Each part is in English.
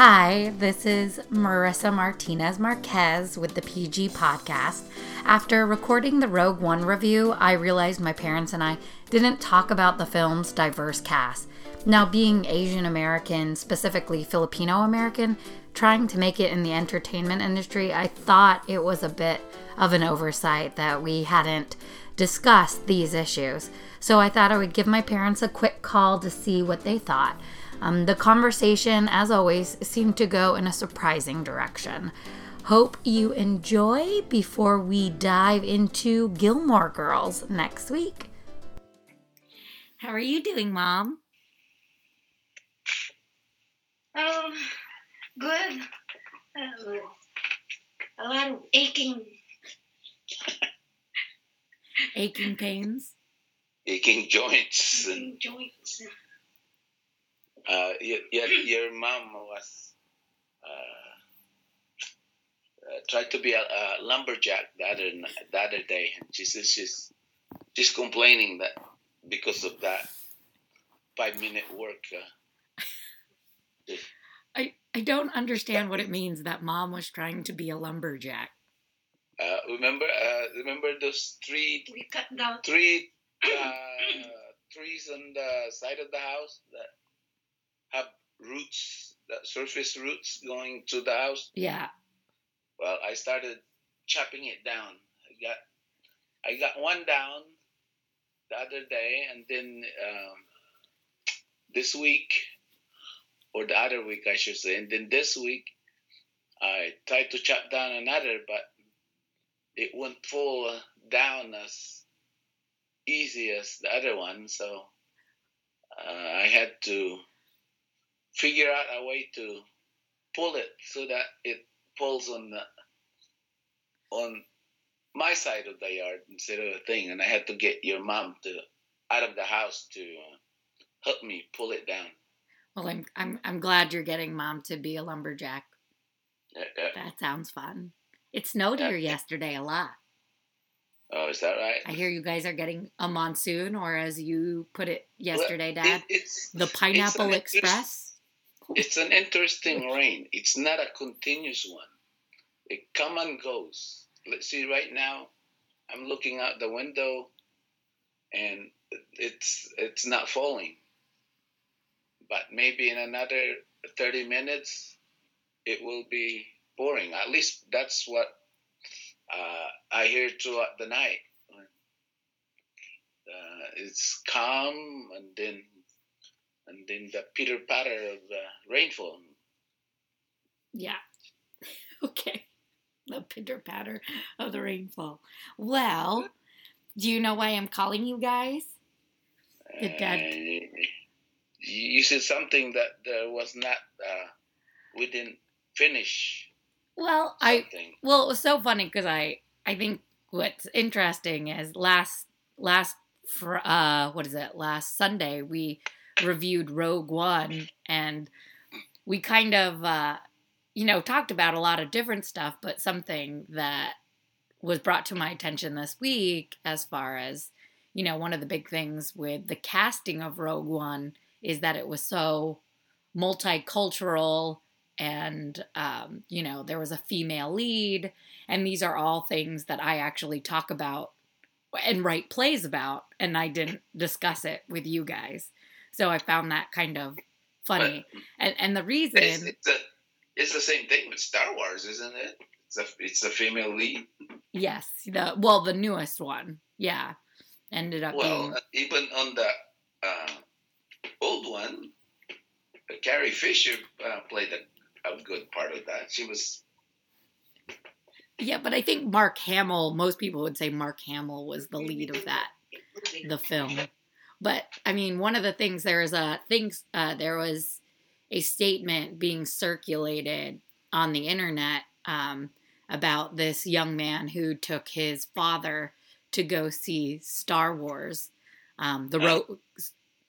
Hi, this is Marissa Martinez Marquez with the PG Podcast. After recording the Rogue One review, I realized my parents and I didn't talk about the film's diverse cast. Now, being Asian American, specifically Filipino American, trying to make it in the entertainment industry, I thought it was a bit of an oversight that we hadn't discussed these issues. So I thought I would give my parents a quick call to see what they thought. Um, the conversation, as always, seemed to go in a surprising direction. Hope you enjoy before we dive into Gilmore Girls next week. How are you doing, Mom? Oh, good. Uh, a lot of aching. Aching pains? Aching joints. And, aching joints. Uh, your, your, your mom was uh, uh, tried to be a, a lumberjack the other the other day, and she says she's she's complaining that because of that five minute work. Uh, I, I don't understand what it means that mom was trying to be a lumberjack. uh, remember uh, remember those three We cut down. three uh, trees on the side of the house that have roots, surface roots going to the house. Yeah. Well, I started chopping it down. I got I got one down the other day, and then um, this week, or the other week, I should say, and then this week, I tried to chop down another, but it wouldn't fall down as easy as the other one. So uh, I had to figure out a way to pull it so that it pulls on the on my side of the yard instead of a thing, and I had to get your mom to out of the house to uh, help me pull it down. Well, I'm, I'm, I'm glad you're getting mom to be a lumberjack. Uh, uh, That sounds fun. It snowed here yesterday a lot. oh, is that right? I hear you guys are getting a monsoon, or as you put it yesterday, Well, Dad, it- the Pineapple Express. It's an interesting rain. It's not a continuous one. It come and goes. Let's see. Right now, I'm looking out the window, and it's it's not falling. But maybe in another thirty minutes, it will be pouring. At least that's what uh, I hear throughout the night. Uh, it's calm, and then and then the pitter patter of the rainfall. Yeah. Okay. The pitter patter of the rainfall. Well, do you know why I'm calling you guys? Dad- Uh, you said something that there was not. Uh, we didn't finish Well, I well, it was so funny because I I think what's interesting is last last fr- uh what is it last Sunday we reviewed Rogue One and we kind of uh you know talked about a lot of different stuff, but something that was brought to my attention this week as far as you know one of the big things with the casting of Rogue One is that it was so multicultural and um, you know there was a female lead and these are all things that i actually talk about and write plays about and i didn't discuss it with you guys so i found that kind of funny and and the reason It's, it's, a, it's the same thing with Star Wars, isn't it? It's a it's a female lead. yes the well the newest one yeah ended up Well, being uh, even on the uh, old one, uh, Carrie Fisher uh, played a, a good part of that. She was yeah but i think mark hamill most people would say mark hamill was the lead of that the film. But I mean, one of the things there is a things uh, there was a statement being circulated on the internet um, about this young man who took his father to go see Star Wars. Um, the Ro-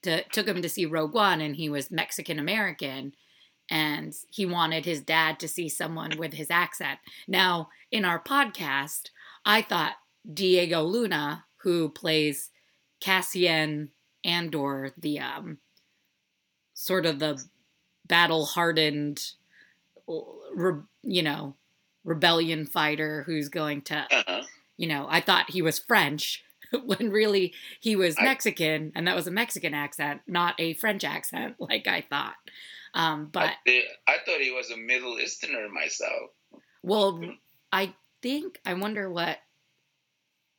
to, took him to see Rogue One, and he was Mexican American, and he wanted his dad to see someone with his accent. Now, in our podcast, I thought Diego Luna, who plays Cassian Andor, the um, sort of the battle hardened re, you know, rebellion fighter who's going to, Uh-huh. you know, I thought he was French when really he was I- Mexican, and that was a Mexican accent, not a French accent, like I thought. Um, but I, thi- I thought he was a Middle Easterner myself. well, I think I wonder what.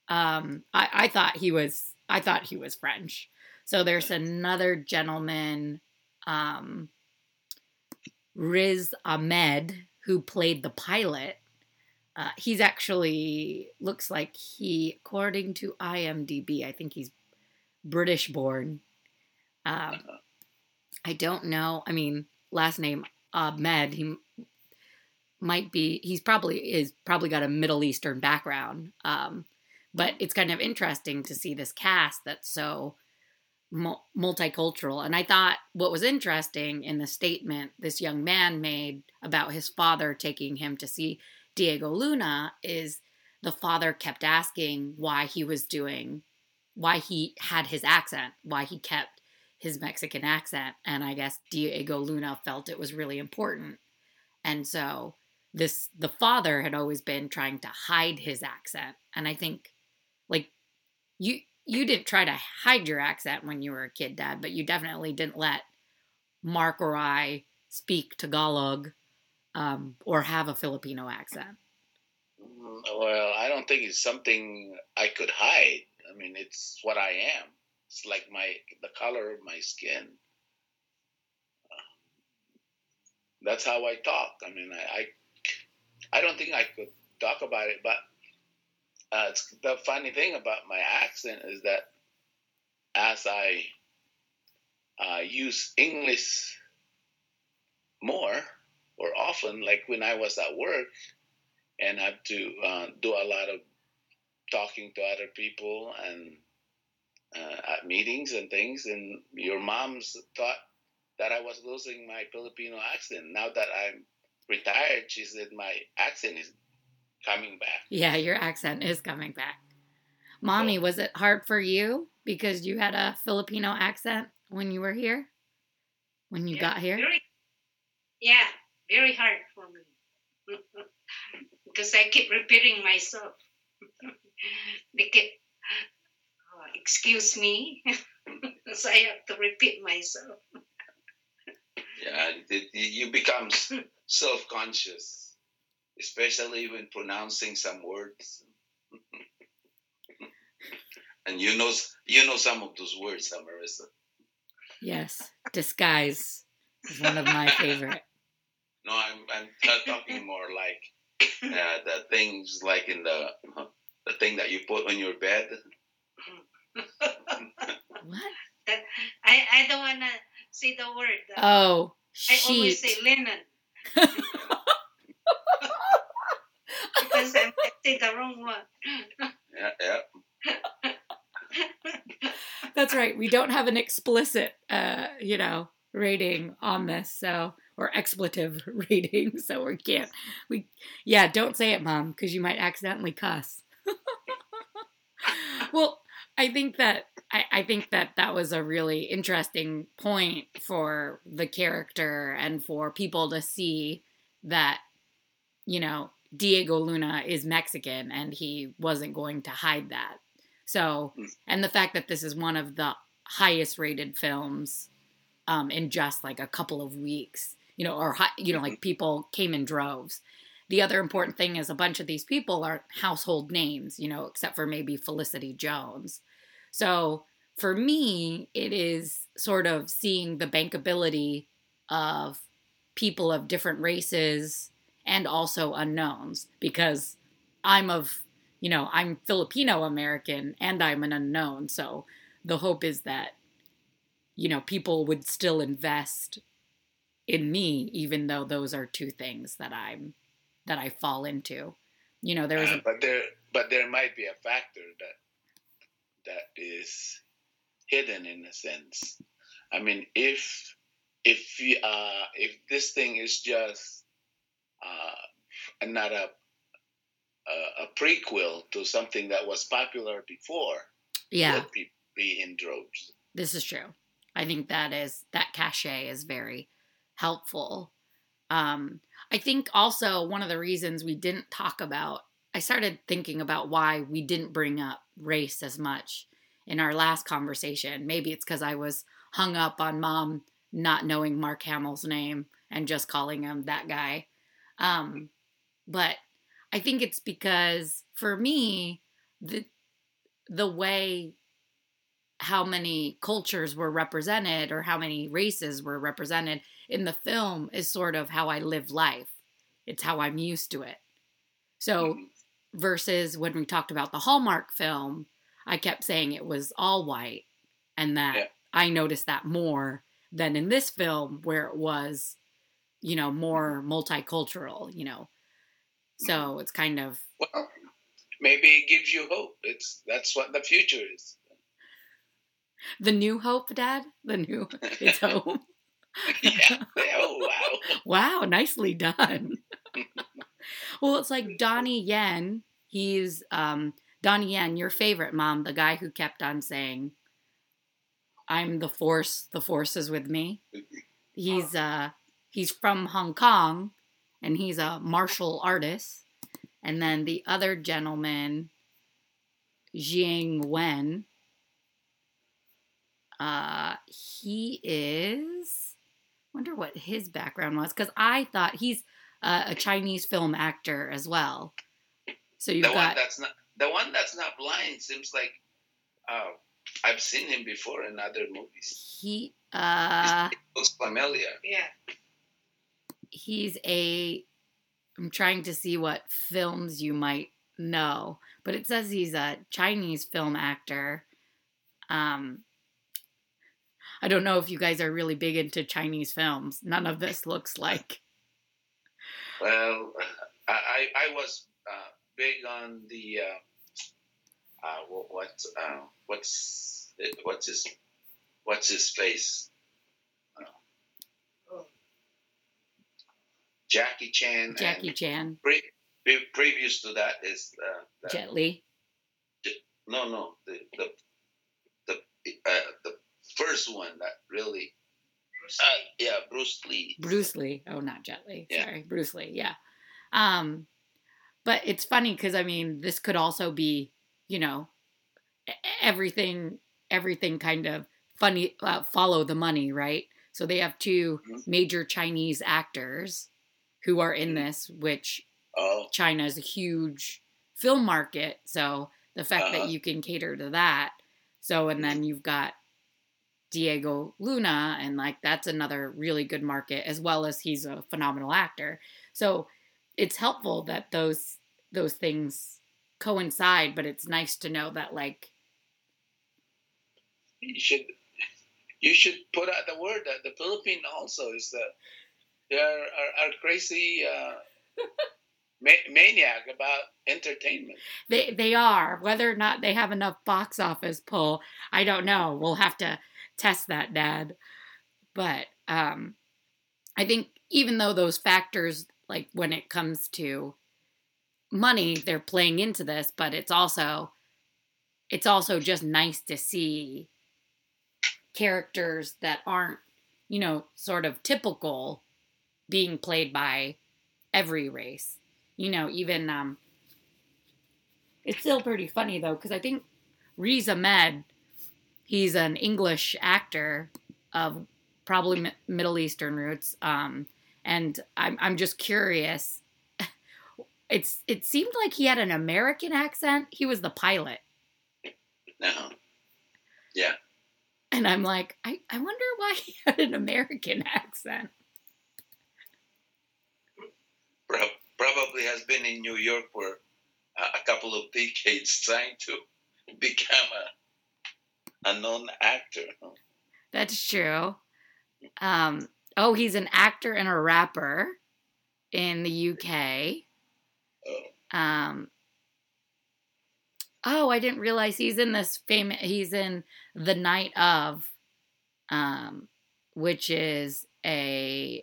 Um, I I thought he was I thought he was French. So there's another gentleman, um, Riz Ahmed, who played the pilot. Uh, he's actually looks like he, according to IMDb, I think he's British born. Um, I don't know. I mean, last name Ahmed. He might be. He's probably is probably got a Middle Eastern background. Um, but it's kind of interesting to see this cast that's so multicultural. And I thought what was interesting in the statement this young man made about his father taking him to see Diego Luna is the father kept asking why he was doing, why he had his accent, why he kept his Mexican accent. And I guess Diego Luna felt it was really important. And so this, the father had always been trying to hide his accent. And I think, like, you, you didn't try to hide your accent when you were a kid, Dad, but you definitely didn't let Mark or I speak Tagalog um, or have a Filipino accent. Well, I don't think it's something I could hide. I mean, it's what I am. It's like my the color of my skin. That's how I talk. I mean, I I, I don't think I could talk about it, but uh, it's, the funny thing about my accent is that as I uh, use English more or often, like when I was at work and had to uh, do a lot of talking to other people and uh, at meetings and things, and your mom's thought that I was losing my Filipino accent. Now that I'm retired, she said my accent is coming back. Yeah, your accent is coming back. Mommy, was it hard for you because you had a Filipino accent when you were here? When you Yeah, got here? Very, yeah, very hard for me. because I keep repeating myself. they keep, uh, excuse me. so I have to repeat myself. Yeah, it, it- you become self conscious, especially when pronouncing some words. and you know you know some of those words, huh, Marissa. Yes. Disguise is one of my favorite. No, I'm I'm talking more like uh, the things like in the the thing that you put on your bed. What? I, I don't want to say the word. Oh, I always say linen because I'm the wrong one. Yeah, yeah. That's right. We don't have an explicit, uh, you know, rating on this, so or expletive rating, so we can't. We, yeah, don't say it, Mom, because you might accidentally cuss. well, I think that I, I think that that was a really interesting point for the character and for people to see that, you know, Diego Luna is Mexican and he wasn't going to hide that. So, and the fact that this is one of the highest rated films um, in just like a couple of weeks, you know, or you know, like people came in droves. The other important thing is a bunch of these people are household names, you know, except for maybe Felicity Jones. So for me, it is sort of seeing the bankability of people of different races and also unknowns because I'm of, you know, I'm Filipino American and I'm an unknown. So the hope is that, you know, people would still invest in me, even though those are two things that I'm, that I fall into. You know, there was Uh, a, but there but there might be a factor that that is hidden in a sense. I mean, if if uh, if this thing is just uh, and not a, a a prequel to something that was popular before, yeah. would be, be in droves. This is true. I think that is that cachet is very helpful. Um, I think also one of the reasons we didn't talk about, I started thinking about why we didn't bring up race as much in our last conversation. Maybe it's because I was hung up on mom not knowing Mark Hamill's name and just calling him that guy. Um, but I think it's because for me, the the way how many cultures were represented or how many races were represented in the film is sort of how I live life. It's how I'm used to it. So versus when we talked about the Hallmark film, I kept saying it was all white and that Yeah. I noticed that more than in this film where it was, you know, more multicultural, you know. So it's kind of Well, maybe it gives you hope. It's that's what the future is. the new hope, Dad. The new it's hope. yeah. Oh wow. Wow, nicely done. well, it's like Donnie Yen. He's um Donnie Yen, your favorite mom, the guy who kept on saying, "I'm the force. The force is with me." He's uh he's from Hong Kong, and he's a martial artist. And then the other gentleman, Jiang Wen. Uh, he is. Wonder what his background was because I thought he's uh, a Chinese film actor as well. So you've the one that's not the one that's not blind seems like uh, I've seen him before in other movies. he uh Looks familiar. Yeah. He's a I'm trying to see what films you might know, but it says he's a Chinese film actor. Um I don't know if you guys are really big into Chinese films. None of this looks like. Well, I I, was uh, big on the uh, uh, what what uh, what's what's his what's his face Jackie Chan. Jackie and Chan, pre- pre- previous to that is uh, the, Jet Li. no no the the the uh, the first one that really uh, yeah Bruce Lee. Bruce Lee. Oh, not Jet Li. Yeah. Sorry, Bruce Lee. Yeah. Um, but it's funny because I mean, this could also be, you know, e- everything, everything kind of funny. Uh, follow the money, right? So they have two Mhm. major Chinese actors who are in this, which Oh China is a huge film market. So the fact Uh-huh. that you can cater to that. So, and then you've got Diego Luna, and like that's another really good market, as well as he's a phenomenal actor. So it's helpful that those those things coincide, but it's nice to know that like you should you should put out the word that the Philippine also is the they are are, are crazy uh, ma- maniac about entertainment. they they are. Whether or not they have enough box office pull, I don't know. We'll have to test that, Dad. But um, I think even though those factors, like when it comes to money, they're playing into this, but it's also it's also just nice to see characters that aren't, you know, sort of typical being played by every race. You know, even um it's still pretty funny though because I think Riz Ahmed, he's an English actor of probably Mi- Middle Eastern roots, um, and I'm I'm just curious. It's it seemed like he had an American accent. He was the pilot, No, Yeah. and I'm like, I, I wonder why he had an American accent. Pro- probably has been in New York for a, couple of decades trying to become a a known actor. That's true. Um, oh, he's an actor and a rapper in the UK. Oh, Um, oh, I didn't realize he's in this famous. He's in the night of, um, which is a,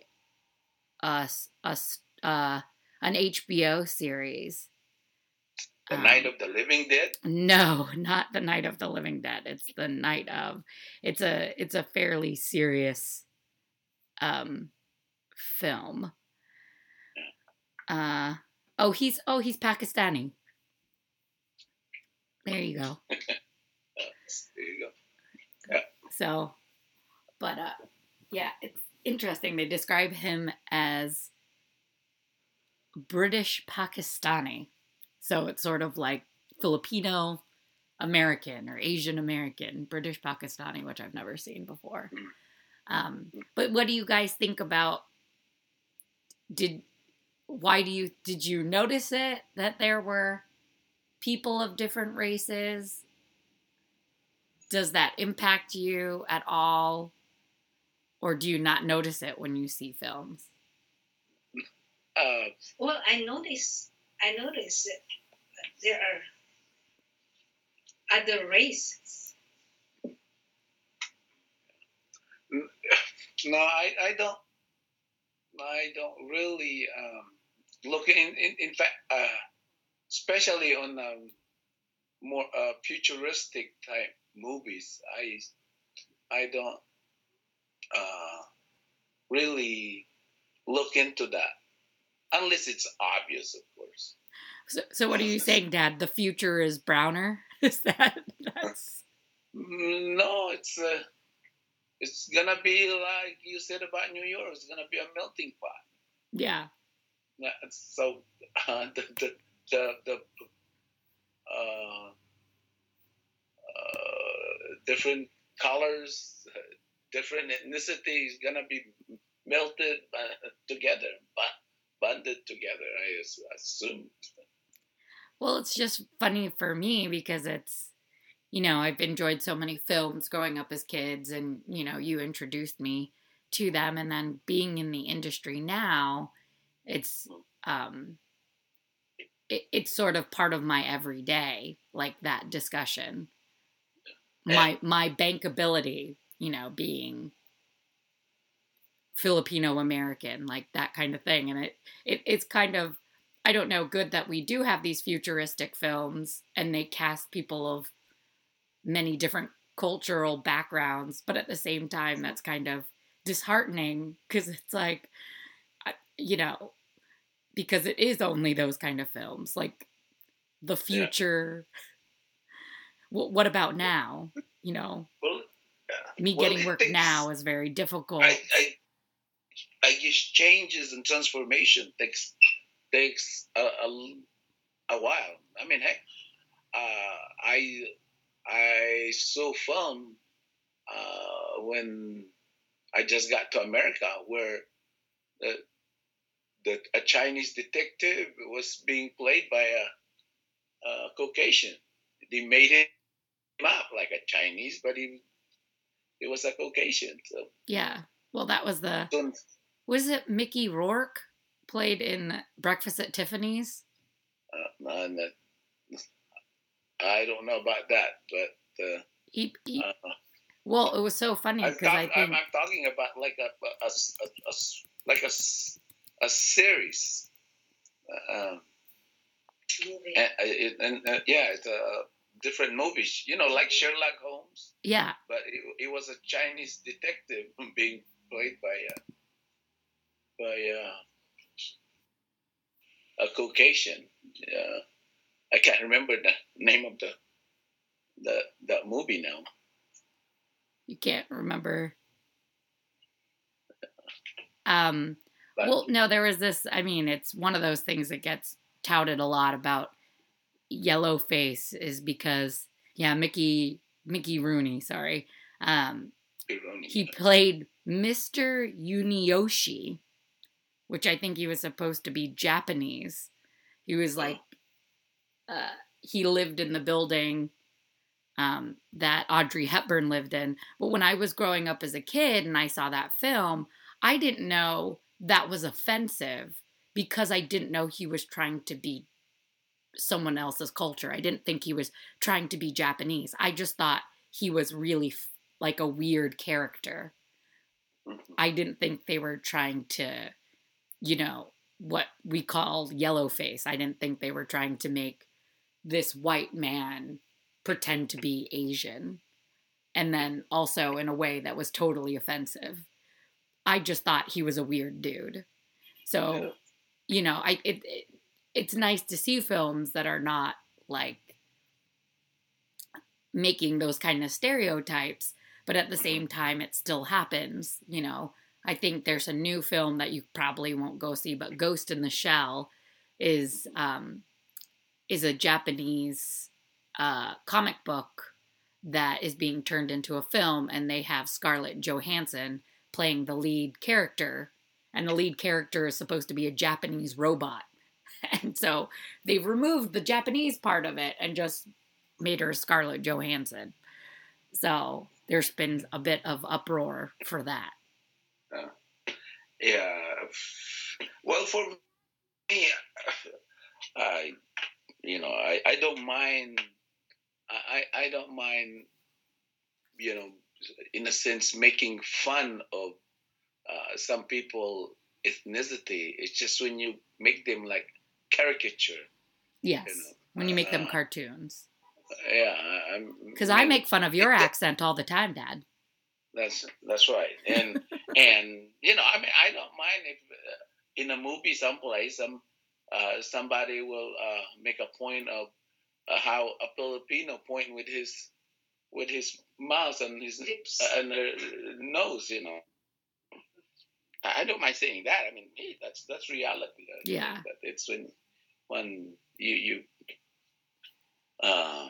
a, a uh, an HBO series. the Um, Night of the Living Dead. No, not the Night of the Living Dead. It's the night of. It's a it's a fairly serious um film. Uh oh, he's oh he's Pakistani. There you go. There you go. So, but uh, yeah, it's interesting. They describe him as British Pakistani. So it's sort of like Filipino American or Asian American, British Pakistani, which I've never seen before. Um, but what do you guys think about? Did why do you did you notice it that there were people of different races? Does that impact you at all? Or do you not notice it when you see films? Uh, Well, I notice. I notice that there are other races. no, I, I don't. I don't really um, look in. In, in fact, uh, especially on um, more uh, futuristic type movies, I I don't uh, really look into that unless it's obvious, of course. So, so what are you saying, Dad? The future is browner? Is that that's No, it's uh, it's gonna be like you said about New York. It's gonna be a melting pot. yeah. Yeah, so uh, the the the, the uh, uh, different colors, uh, different ethnicities gonna be melted uh, together, but bonded together. I as- assume. Well, it's just funny for me because it's, you know, I've enjoyed so many films growing up as kids, and, you know, you introduced me to them. And then being in the industry now, it's, um, it, it's sort of part of my everyday, like that discussion. My, my bankability, you know, being Filipino American, like that kind of thing. And it, it, it's kind of, I don't know, good that we do have these futuristic films and they cast people of many different cultural backgrounds, but at the same time, that's kind of disheartening because it's like, you know, because it is only those kind of films, like the future. What, what about now? You know, Well, me Well, getting work now is very difficult. I, I, I guess changes and transformation takes takes a, a, a while. I mean, heck, uh, I I saw film uh, when I just got to America where the, the a Chinese detective was being played by a, a Caucasian. They made him up like a Chinese, but he he was a Caucasian. So. yeah. Well, that was the was it Mickey Rourke played in Breakfast at Tiffany's? Uh, no, that, I don't know about that, but uh, He, he uh, well, it was so funny I'm, because I talk- think I'm, I'm talking about like a, a, a s- a- a s- like a, s- a series. Um, Movie. and, it, and uh, yeah, it's a different movies. You know, like Sherlock Holmes, yeah, but it, it was a Chinese detective being played by a by a, a Caucasian. Uh, I can't remember the name of the the that movie now. you can't remember. Um, But well, no, there was this. I mean, it's one of those things that gets touted a lot about yellow face is because yeah, Mickey Mickey Rooney, sorry, um, he played Mr. Yunioshi, which I think he was supposed to be Japanese. He was like, uh, he lived in the building um, that Audrey Hepburn lived in. But when I was growing up as a kid and I saw that film, I didn't know that was offensive because I didn't know he was trying to be someone else's culture. I didn't think he was trying to be Japanese. I just thought he was really f- like a weird character. Mhm. I didn't think they were trying to, you know, what we call yellow face. I didn't think they were trying to make this white man pretend to be Asian. And then also in a way that was totally offensive. I just thought he was a weird dude. So you know, I it, it it's nice to see films that are not like making those kind of stereotypes, but at the mm-hmm. same time, it still happens. You know, I think there's a new film that you probably won't go see, but Ghost in the Shell is um, is a Japanese uh, comic book that is being turned into a film, and they have Scarlett Johansson playing the lead character, and the lead character is supposed to be a Japanese robot. And so they've removed the Japanese part of it and just made her Scarlett Johansson. So there's been a bit of uproar for that. Yeah. Well, for me, I, you know, I, I don't mind. I, I don't mind, you know, in a sense, making fun of uh, some people ethnicity. It's just when you make them like caricature. Yes. You know, when you make them uh, cartoons. Yeah, because I make fun of your accent all the time, Dad. That's that's right, and and you know, I mean, I don't mind if uh, in a movie someplace some uh, somebody will uh, make a point of uh, how a Filipino point with his with his mouth and his lips uh, and nose, you know. I don't mind saying that. I mean, hey, that's that's reality. Yeah, But it's when when you you uh,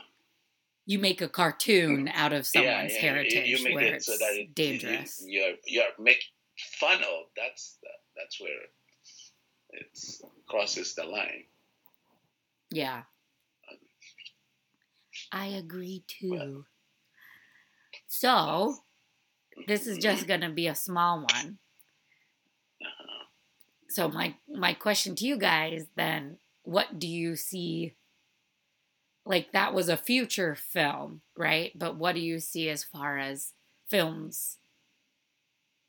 you make a cartoon out of someone's yeah, heritage you, you where it's so it, dangerous. You, you're you're making fun of. That's that's where it crosses the line. Yeah. I agree too. Well, so, this is just going to be a small one. Uh-huh. So my my question to you guys then, what do you see like that was a future film, right? But what do you see as far as films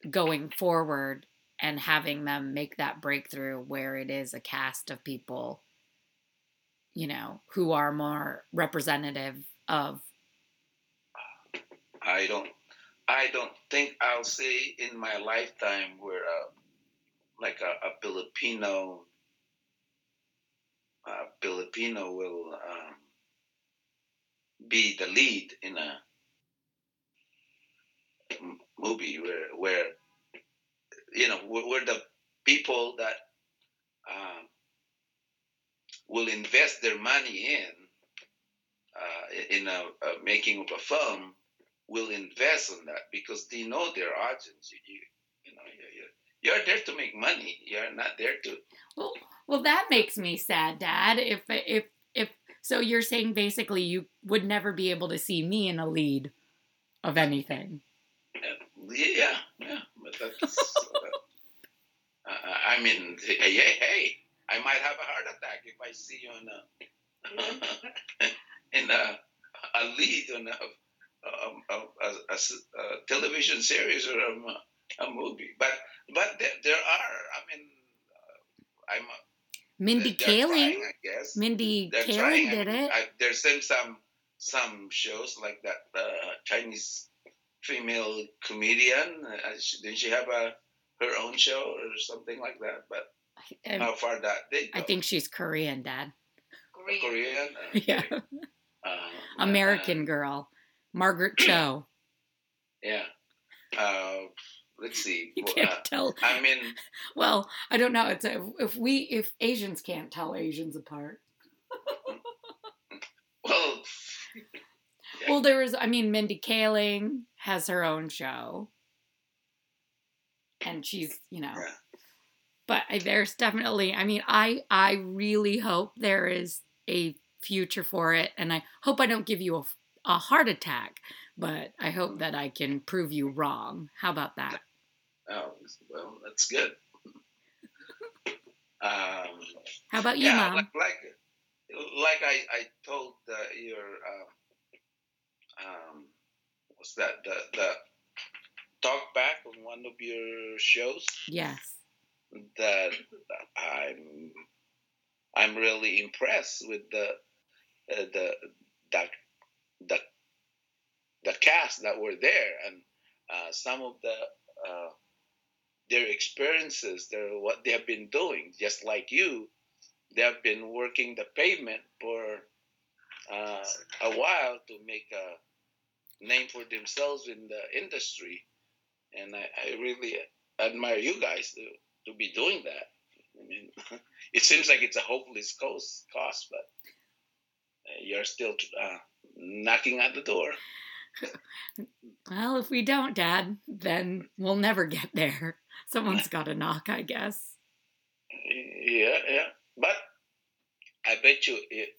going forward and having them make that breakthrough where it is a cast of people, you know, who are more representative of? I don't. I don't think I'll see in my lifetime where, uh, like a, a Filipino, a Filipino will um, be the lead in a movie where where you know we're, the people that uh, will invest their money in uh, in a, a, making of a film will invest on that because they know their audience. You, you, you know, you're, you're there to make money. You're not there to. Well, well, that makes me sad, Dad. If if so you're saying basically you would never be able to see me in a lead of anything. Yeah, yeah, but that's. uh, I mean, hey, hey, I might have a heart attack if I see you in a in a, a lead on a, a, a, a television series or a, movie. But but there, there are. I mean, uh, I'm Mindy Kaling. Mindy they're Kaling did it. I, there's been some some shows like that uh, Chinese female comedian. Uh, she, didn't she have a her own show or something like that? But um, how far that did I think she's Korean, Dad. Korean. Korean? Okay. Yeah. Um, American uh, girl, Margaret Cho. Yeah. Uh, let's see. You can't uh, tell. I mean, well, I don't know. It's a, if we if Asians can't tell Asians apart. well. Yeah. Well, there was. I mean, Mindy Kaling has her own show, and she's you know. Yeah. But there's definitely. I mean, I I really hope there is a future for it, and I hope I don't give you a, a heart attack but I hope that I can prove you wrong. How about that? Oh, well, that's good. um, How about you, yeah, Mom? Like, like, like I, I told uh, your, uh, um, what's that, the, the talk back on one of your shows? Yes. That I'm, I'm really impressed with the, uh, the, the, the, the cast that were there and uh, some of the uh, their experiences, their what they have been doing, just like you, they have been working the pavement for uh, a while to make a name for themselves in the industry, and I, I really admire you guys to, to be doing that. I mean, it seems like it's a hopeless cost, cost but you're still uh, knocking at the door. well, if we don't, Dad, then we'll never get there. Someone's got to knock, I guess. Yeah, yeah. But I bet you it.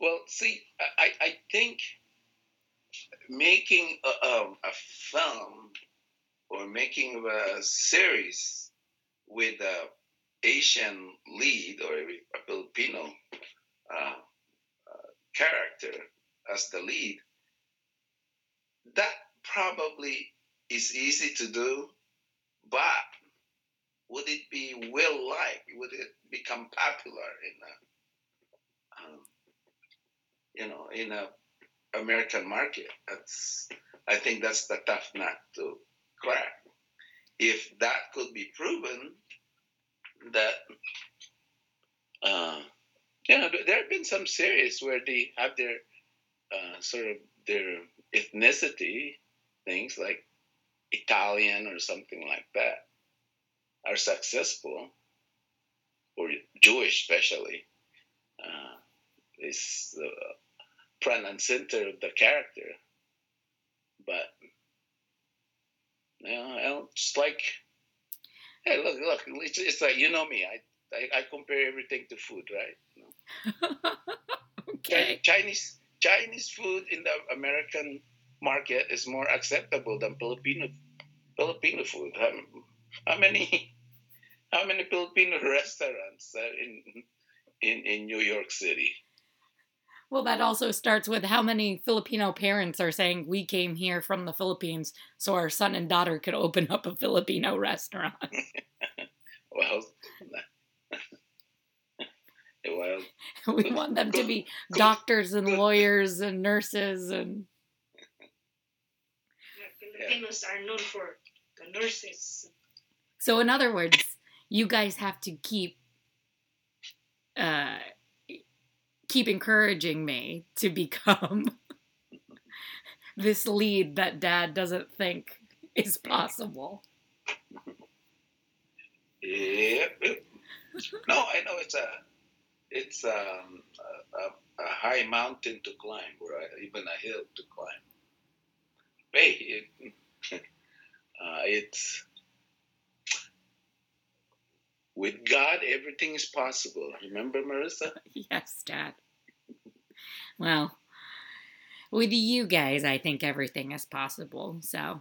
Well, see, I, I think making a, um, a film or making a series with a Asian lead or a Filipino uh, uh, character as the lead, that probably is easy to do, but would it be well liked? Would it become popular in a, um, you know, in a American market? That's, I think that's the tough nut to crack. If that could be proven, that uh, you know, there have been some series where they have their uh, sort of their ethnicity things like Italian or something like that are successful, or Jewish especially, uh, is the front and center of the character. But you know, it's like, hey, look, look, it's, it's like you know me. I, I, I compare everything to food, right? okay. Chinese Chinese food in the American market is more acceptable than Filipino Filipino food. How, how many how many Filipino restaurants are in in in New York City? Well, that also starts with how many Filipino parents are saying we came here from the Philippines so our son and daughter could open up a Filipino restaurant. well, well, we want them to be doctors and lawyers and nurses and. Yeah, Filipinos are known for the nurses. So, in other words, you guys have to keep uh, keep encouraging me to become this lead that Dad doesn't think is possible. Yeah. No, I know it's a it's um, a, a, high mountain to climb, or Even a hill to climb. Hey, it, uh, it's with God, everything is possible. Remember, Marissa? yes, Dad. Well, with you guys, I think everything is possible. So,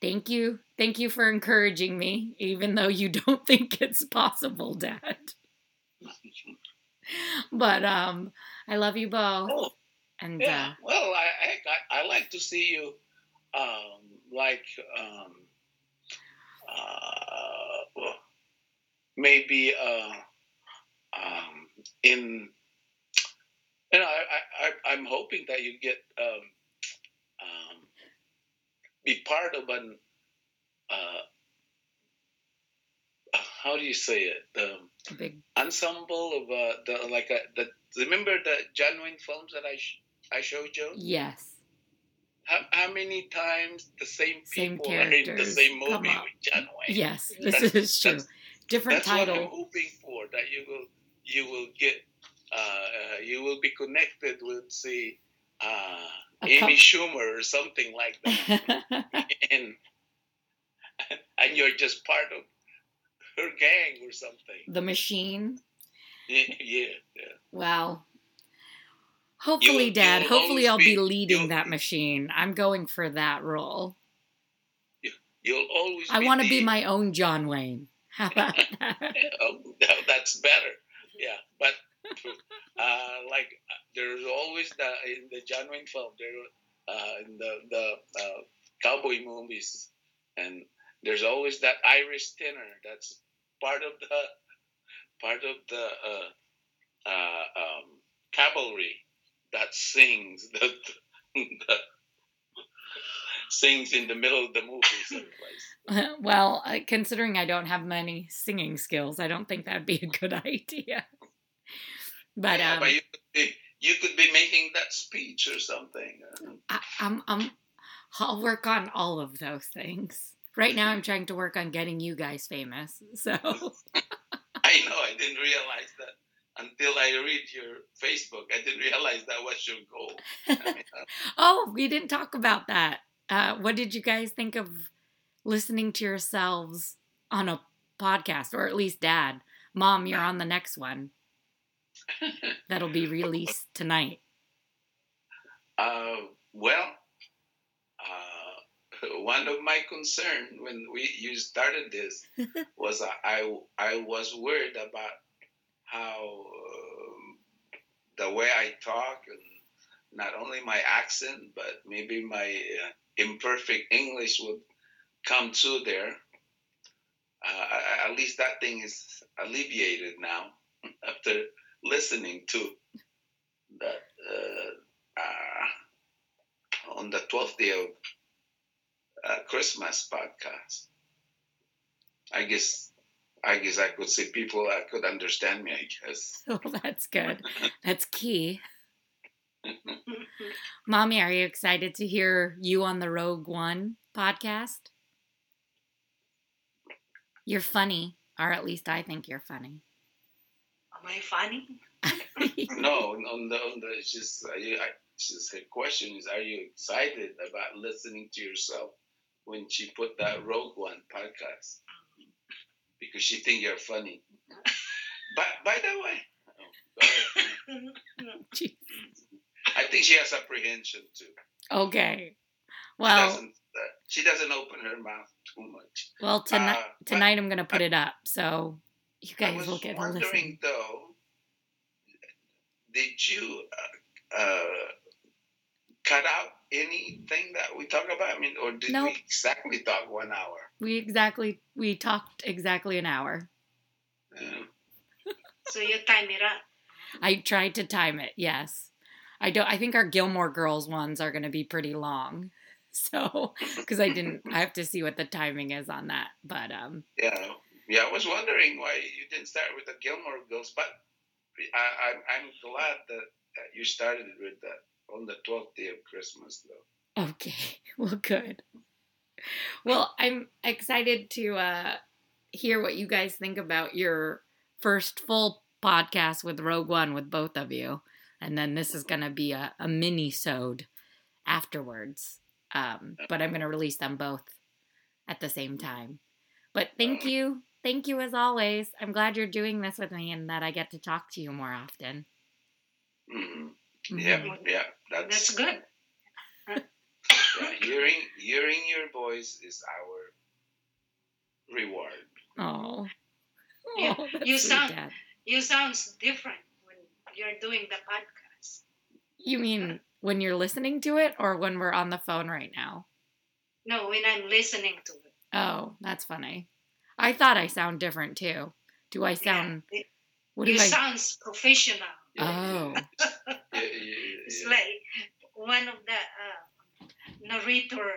thank you. Thank you for encouraging me, even though you don't think it's possible, Dad. but um, I love you both. Oh, and yeah. Uh, well, I, I I like to see you, um, like um, uh, maybe uh, um, in you know I, I I'm hoping that you get um, um, be part of an uh, how do you say it? The big ensemble of uh, the like a, the remember the John Wayne films that I sh- I showed you? Yes. How, how many times the same Same people are in the same movie with John Wayne? Yes, this That's- is true. that's- Different That's what I'm hoping for. That you will you will get uh, uh, you will be connected with say uh, Amy Schumer or something like that, and and you're just part of her gang or something. the machine. Yeah, yeah. yeah. Well, hopefully, You'll- Dad. you'll Hopefully, I'll be be- leading that machine. I'm going for that role. You'll always. I want to be my own John Wayne. How about that? oh, that- that's better. Yeah, but uh, like there's always the in the John Wayne film there uh, in the the uh, cowboy movies, and there's always that Irish tenor that's part of the part of the uh, uh, um, cavalry that sings the, the sings in the middle of the movie someplace. well, uh, considering I don't have many singing skills, I don't think that'd be a good idea. But yeah, um, but you could, be, you could be making that speech or something. I, I'm, I'm, I'll work on all of those things. Right now, I'm trying to work on getting you guys famous. So, I know. I didn't realize that until I read your Facebook. I didn't realize that was your goal. I mean, uh, oh, we didn't talk about that. Uh, what did you guys think of listening to yourselves on a podcast, or at least Dad? Mom, you're on the next one. That'll be released tonight. Uh, well, one of my concern when we you started this was uh, I I was worried about how um, the way I talk and not only my accent but maybe my uh, imperfect English would come through there. Uh, at least that thing is alleviated now after listening to that uh, uh, on the 12th day of uh, Christmas podcast. I guess I guess I could see people uh, could understand me. I guess. Oh, that's good. That's key. Mommy, are you excited to hear you on the Rogue One podcast? You're funny, or at least I think you're funny. Am I funny? no, on the on the it's just uh, you, I, it's just her question is: Are you excited about listening to yourself when she put that Rogue One podcast? Because she think you're funny. But by the way, oh, go ahead. Jeez. I think she has apprehension too. okay. She Well, doesn't, uh, she doesn't open her mouth too much. well, tonight Uh, tonight I'm gonna put it up, so you I guys was will get a listen. wondering though, did you uh, uh, cut out anything that we talk about? I mean, or did Nope. we exactly talk one hour? We exactly we talked exactly an hour. Uh, so you time it up. I tried to time it. Yes, I don't. I think our Gilmore Girls ones are going to be pretty long. So, because I didn't, I have to see what the timing is on that. But um, yeah, yeah. I was wondering why you didn't start with the Gilmore Girls, but I, I'm I'm glad that, that you started with that on the twelfth day of Christmas, though. Okay. Well, good. Well, I'm excited to uh, hear what you guys think about your first full podcast with Rogue One with both of you, and then this is gonna be a, a mini-sode afterwards. Um, but I'm gonna release them both at the same time. But thank you, thank you as always. I'm glad you're doing this with me and that I get to talk to you more often. hmm Mhm. Yeah, yeah. That's, That's good. yeah, hearing hearing your voice is our reward. Oh. Yeah, Oh, you sound- Dad. You sounds different when you're doing the podcast. You mean when you're listening to it or when we're on the phone right now? No, when I'm listening to it. Oh, that's funny. I thought I sound different too. Do I sound Yeah, it- what do you I sounds professional. Oh. Yeah, yeah, It's like one of the uh, narrator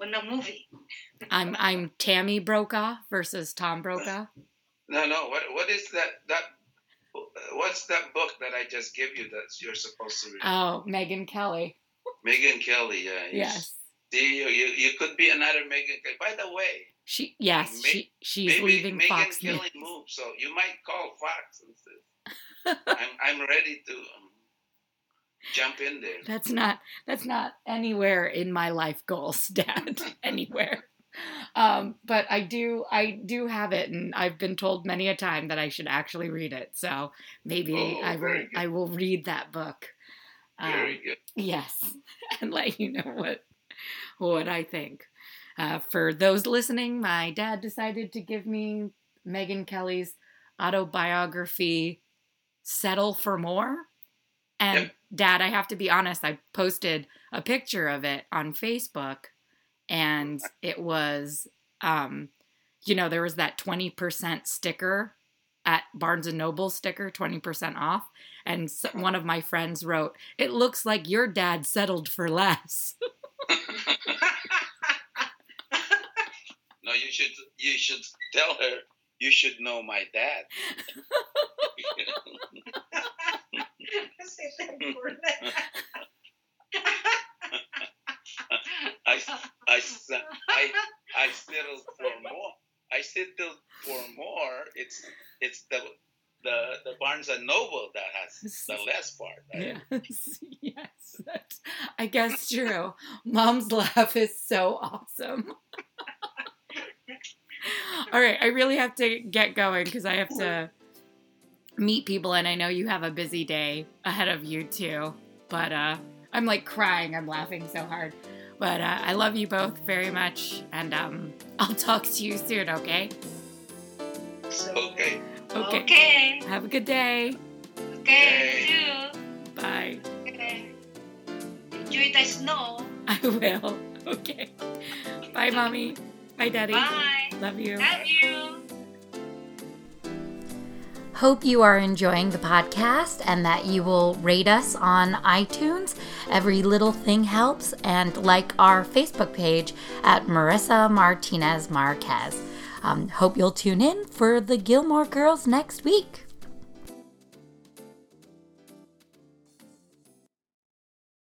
on, on a movie. I'm I'm Tammy Brokaw versus Tom Brokaw. No, no. What what is that that what's that book that I just gave you that you're supposed to read? Oh, Megyn Kelly. Megyn Kelly. Yeah. Yes. See, you, you you could be another Megyn Kelly. By the way, She yes, Ma- she she's maybe leaving Megan Fox Kelly News. moved, so you might call Fox and say, "I'm I'm ready to um, jump in there." That's not that's not anywhere in my life goals, Dad. anywhere. Um, but I do I do have it, and I've been told many a time that I should actually read it. So maybe Oh, I will. I will read that book. Um, Very good. Yes, and let you know what what I think. Uh, for those listening, my dad decided to give me Megyn Kelly's autobiography, "Settle for More." And Yep. Dad, I have to be honest. I posted a picture of it on Facebook, and it was, um, you know, there was that twenty percent sticker at Barnes and Noble sticker, 20% off. And s one of my friends wrote, It looks like your dad settled for less. no, you should you should tell her you should know my dad. I, I, I, settled for more. I settled for more. It's it's the the the Barnes and Noble that has the less part. Right? Yes, I guess true. Mom's laugh is so awesome. All right, I really have to get going because I have to meet people, and I know you have a busy day ahead of you too. But uh, I'm like crying. I'm laughing so hard. But uh, I love you both very much, and um, I'll talk to you soon. Okay. Okay. Okay. Okay. Have a good day. Okay. You too. Bye. Okay. Enjoy the snow. I will. Okay. Bye, mommy. Bye, daddy. Bye. Love you. Love you. Hope you are enjoying the podcast and that you will rate us on iTunes. Every little thing helps. And like our Facebook page at Marissa Martinez Marquez. Um, hope you'll tune in for the Gilmore Girls next week.